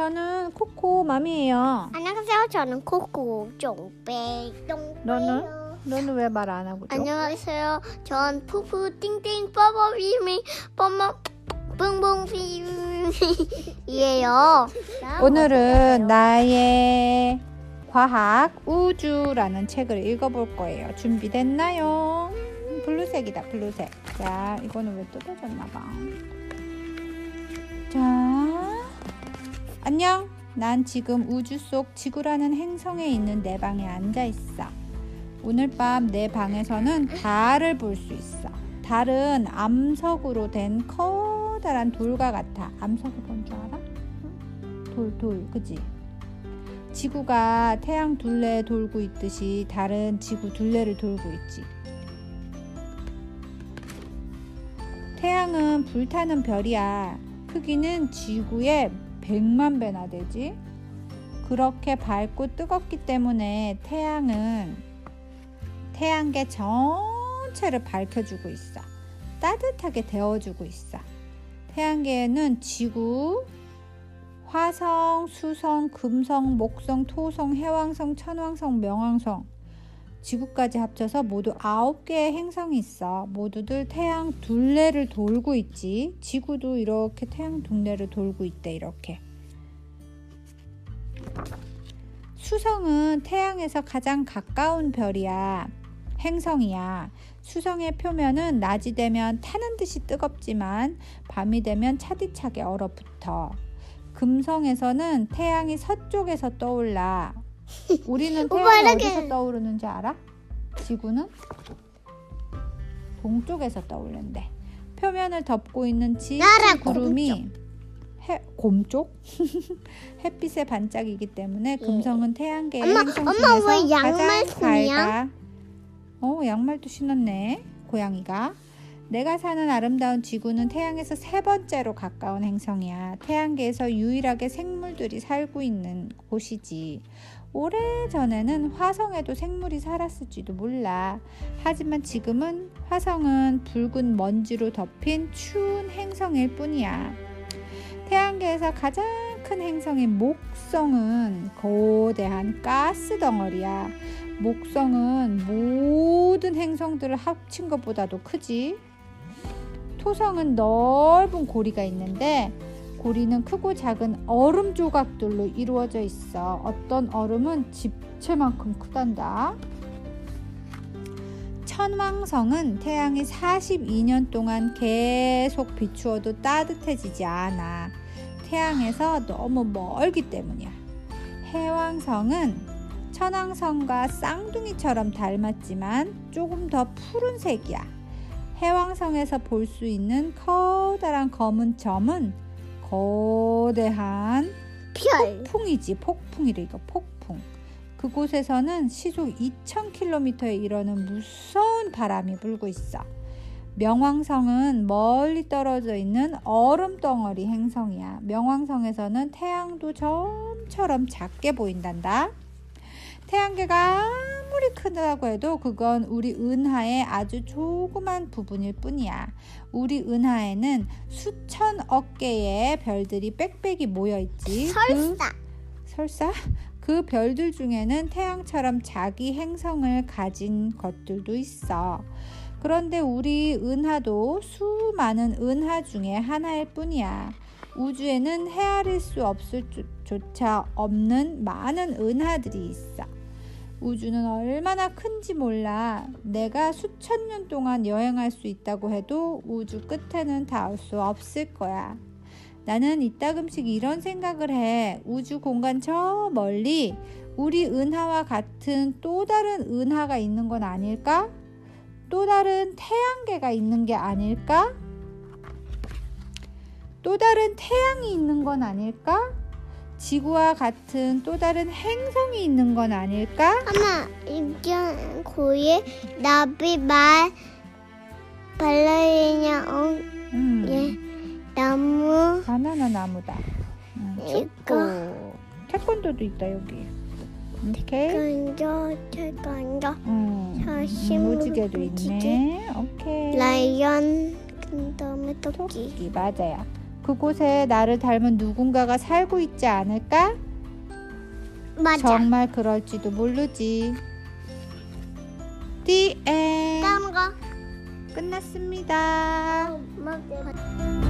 어? 저는 코코 맘이에요. 안녕하세요. 저는 코코 똥. 너는? 너는 왜 말 안 하고 죠 안녕하세요. 전 푸푸 띵띵 뽀뽀비미 뽀뽀 뿡뿡비미예요. 오늘은 나의 과학 우주라는 책을 읽어볼 거예요. 준비됐나요? blue색이다, blue색. 자, 이거는 왜 뜯어졌나 봐. 자, 안녕. 난 지금 우주 속 지구라는 행성에 있는 내 방에 앉아 있어. 오늘 밤 내 방에서는 달을 볼 수 있어. 달은 암석으로 된 커다란 돌과 같아. 암석이 뭔줄 알아? 돌, 돌, 그지? 지구가 태양 둘레 돌고 있듯이 달은 지구 둘레를 돌고 있지. 태양은 불타는 별이야. 크기는 지구의 100만 배나 되지. 그렇게 밝고 뜨겁기 때문에 태양은 태양계 전체를 밝혀주고 있어. 따뜻하게 데워주고 있어. 태양계에는 지구, 화성, 수성, 금성, 목성, 토성, 해왕성, 천왕성, 명왕성, 지구까지 합쳐서 모두 9개의 행성이 있어. 모두들 태양 둘레를 돌고 있지. 지구도 이렇게 태양 둘레를 돌고 있대, 이렇게. 수성은 태양에서 가장 가까운 별이야. 행성이야. 수성의 표면은 낮이 되면 타는 듯이 뜨겁지만 밤이 되면 차디차게 얼어붙어. 금성에서는 태양이 서쪽에서 떠올라. 우리는 태양이 어디서 떠오르는지 알아? 지구는 동쪽에서 떠오른대. 표면을 덮고 있는 짙은 구름이 해, 곰쪽 햇빛의 반짝이기 때문에 금성은 태양계의 엄마, 행성 엄마, 중에서 왜 양말 가장 신이야? 밝아. 어, 양말도 신었네. 고양이가. 내가 사는 아름다운 지구는 태양에서 세 번째로 가까운 행성이야. 태양계에서 유일하게 생물들이 살고 있는 곳이지. 오래전에는 화성에도 생물이 살았을지도 몰라. 하지만 지금은 화성은 붉은 먼지로 덮인 추운 행성일 뿐이야. 태양계에서 가장 큰 행성인 목성은 거대한 가스 덩어리야. 목성은 모든 행성들을 합친 것보다도 크지. 토성은 넓은 고리가 있는데 고리는 크고 작은 얼음 조각들로 이루어져 있어. 어떤 얼음은 집채만큼 크단다. 천왕성은 태양이 42년 동안 계속 비추어도 따뜻해지지 않아. 태양에서 너무 멀기 때문이야. 해왕성은 천왕성과 쌍둥이처럼 닮았지만 조금 더 푸른색이야. 해왕성에서 볼 수 있는 커다란 검은 점은 거대한 별. 폭풍이지 폭풍이래 이거 폭풍. 그곳에서는 시속 2000km에 이르는 무서운 바람이 불고 있어. 명왕성은 멀리 떨어져 있는 얼음 덩어리 행성이야. 명왕성에서는 태양도 점처럼 작게 보인단다. 태양계가 아무리 크다고 해도 그건 우리 은하의 아주 조그만 부분일 뿐이야. 우리 은하에는 수천억 개의 별들이 빽빽이 모여 있지. 설사. 그, 설사? 그 별들 중에는 태양처럼 자기 행성을 가진 것들도 있어. 그런데 우리 은하도 수많은 은하 중에 하나일 뿐이야. 우주에는 헤아릴 수 없을 조차 없는 많은 은하들이 있어. 우주는 얼마나 큰지 몰라. 내가 수천 년 동안 여행할 수 있다고 해도 우주 끝에는 닿을 수 없을 거야. 나는 이따금씩 이런 생각을 해. 우주 공간 저 멀리 우리 은하와 같은 또 다른 은하가 있는 건 아닐까? 또 다른 태양계가 있는 게 아닐까? 또 다른 태양이 있는 건 아닐까? 지구와 같은 또 다른 행성이 있는 건 아닐까? 엄마, 이견 고에 나비 말 발레리냐 어, 음, 예, 나무 바나나 나무다. 음, 이거. 태권도도 있다 여기. 이렇게. 건져 태건져 음, 사실 무지개도 무지개. 있네. 오케이. 라이언 그다음에 토끼 토끼 맞아요. 그곳에 나를 닮은 누군가가 살고 있지 않을까? 맞아. 정말 그럴지도 모르지. The end. 다음 거. 끝났습니다. 맞아.